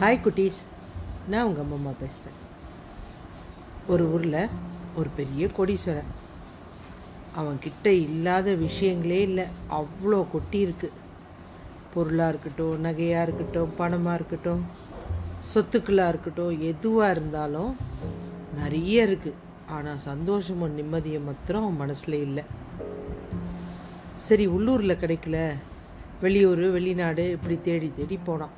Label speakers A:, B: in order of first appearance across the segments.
A: Hi குட்டீஸ். நான் உங்கள் அம்மா பேசுகிறேன் ஒரு ஊரில் ஒரு பெரிய கோடீஸ்வரன். அவன்கிட்ட இல்லாத விஷயங்களே இல்லை. அவ்வளோ கொட்டி இருக்குது பொருளாக இருக்கட்டும் நகையாக இருக்கட்டும் பணமாக இருக்கட்டும் சொத்துக்களாக இருக்கட்டும் எதுவாக இருந்தாலும் நிறைய இருக்குது ஆனால் சந்தோஷமும் நிம்மதியும் மாத்திரம் அவன் மனசில் இல்லை. சரி உள்ளூரில் கிடைக்கல. வெளியூர் வெளிநாடு இப்படி தேடி தேடி போனான்.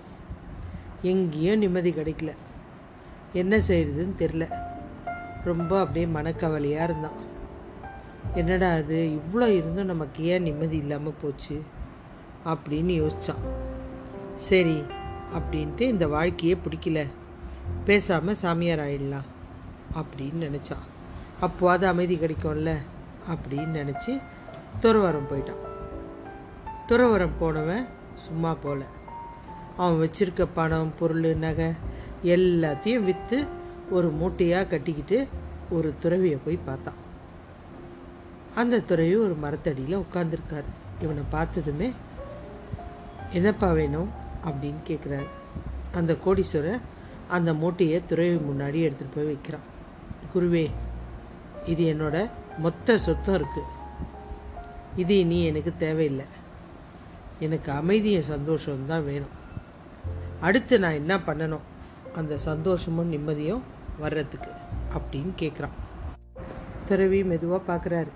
A: எங்கேயும் நிம்மதி கிடைக்கல. என்ன செய்கிறதுன்னு தெரில ரொம்ப அப்படியே மனக்கவலையாக இருந்தான். என்னடா அது இவ்வளோ இருந்தும் நமக்கு ஏன் நிம்மதி இல்லாமல் போச்சு? அப்படின்னு யோசித்தான் சரி அப்படின்ட்டு இந்த வாழ்க்கையே பிடிக்கல. பேசாமல் சாமியார் ஆயிடலாம் அப்படின்னு நினச்சான். அப்போது அமைதி கிடைக்கும்ல அப்படின்னு நினச்சி துறவரம் போயிட்டான். துறவரம் போனவன் சும்மா போகல அவன் வச்சிருக்க பணம் பொருள் நகை எல்லாத்தையும் விற்று ஒரு மூட்டையாக கட்டிக்கிட்டு ஒரு துறவியை போய் பார்த்தான். அந்த துறவி ஒரு மரத்தடியில் உட்காந்துருக்கார் இவனை பார்த்ததுமே என்னப்பா வேணும்? அப்படின்னு கேட்குறாரு அந்த கோடீஸ்வரர் அந்த மூட்டையை துறவி முன்னாடி எடுத்துகிட்டு போய் வைக்கிறான். குருவே இது என்னோட மொத்த சொத்தம் இருக்குது இது இனி எனக்கு தேவையில்லை. எனக்கு அமைதியும் சந்தோஷம் தான் வேணும். அடுத்து நான் என்ன பண்ணணும்? அந்த சந்தோஷமும் நிம்மதியும் வர்றதுக்கு அப்படின்னு கேட்குறான் துறவி மெதுவாக பார்க்குறாரு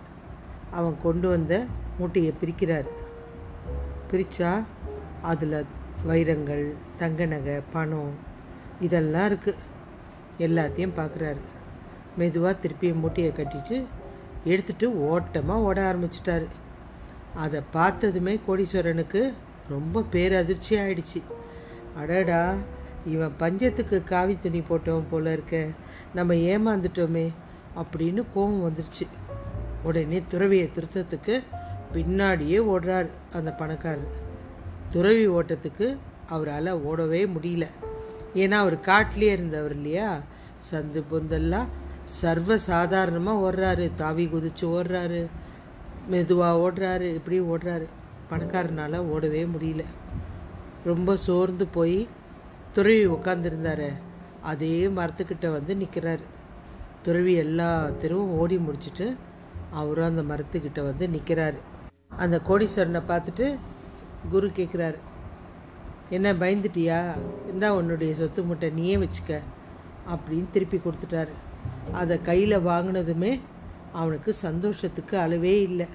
A: அவன் கொண்டு வந்த மூட்டையை பிரிக்கிறாரு. பிரித்தா அதில் வைரங்கள் தங்க நகை பணம் இதெல்லாம் இருக்குது எல்லாத்தையும் பார்க்குறாரு மெதுவாக திருப்பி மூட்டையை கட்டிட்டு எடுத்துட்டு ஓட்டமாக ஓட ஆரம்பிச்சிட்டாரு. அதை பார்த்ததுமே கோடீஸ்வரனுக்கு ரொம்ப பேரதிர்ச்சி ஆயிடுச்சு. அடடா இவன் பஞ்சத்துக்கு காவி துணி போட்டவன் போல இருக்க. நம்ம ஏமாந்துட்டோமே அப்படின்னு கோபம் வந்துருச்சு. உடனே துறவியை திருத்தத்துக்கு பின்னாடியே ஓடுறாரு அந்த பணக்காரர். துறவி ஓட்டத்துக்கு அவரால் ஓடவே முடியல. ஏன்னா அவர் காட்டிலே இருந்தவர் இல்லையா? சந்து பொந்தெல்லாம் சர்வ சாதாரணமாக ஓடுறாரு. தாவி குதிச்சு ஓடுறாரு. மெதுவாக ஓடுறாரு. இப்படி ஓடுறாரு. பணக்காரனால் ஓடவே முடியல. ரொம்ப சோர்ந்து போய் துறவி உட்காந்துருந்தார் அதே மரத்துக்கிட்ட வந்து நிற்கிறாரு துறவி எல்லா தெருவும் ஓடி முடிச்சுட்டு அவரும் அந்த மரத்துக்கிட்ட வந்து நிற்கிறாரு அந்த கோடீஸ்வரனை பார்த்துட்டு குரு கேட்குறாரு என்ன பயந்துட்டியா? இந்தா உன்னுடைய சொத்து முட்டை நீயே வச்சுக்க அப்படின்னு திருப்பி கொடுத்துட்டாரு. அதை கையில் வாங்கினதுமே அவனுக்கு சந்தோஷத்துக்கு அளவே இல்லை.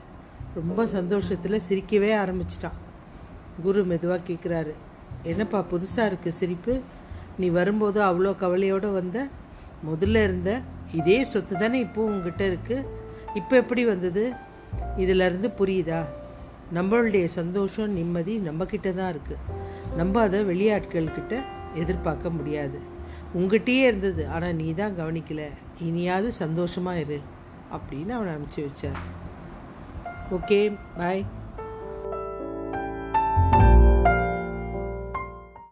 A: ரொம்ப சந்தோஷத்தில் சிரிக்கவே ஆரம்பிச்சிட்டான். குரு மெதுவாக கேட்குறாரு என்னப்பா புதுசாக இருக்குது சிரிப்பு? நீ வரும்போது அவ்வளோ கவலையோடு வந்த? முதல்ல இருந்த இதே சொத்து தானே இப்போ உங்ககிட்ட இருக்குது இப்போ எப்படி வந்தது? இதிலருந்து புரியுதா? நம்மளுடைய சந்தோஷம் நிம்மதி நம்மக்கிட்ட தான் இருக்குது நம்ம அதை வெளியாட்கள்கிட்ட எதிர்பார்க்க முடியாது. உங்ககிட்டயே இருந்தது ஆனால் நீ தான் கவனிக்கல. இனியாவது சந்தோஷமாக இரு அப்படின்னு அவனை அனுப்பிச்சி வச்சார். Okay bye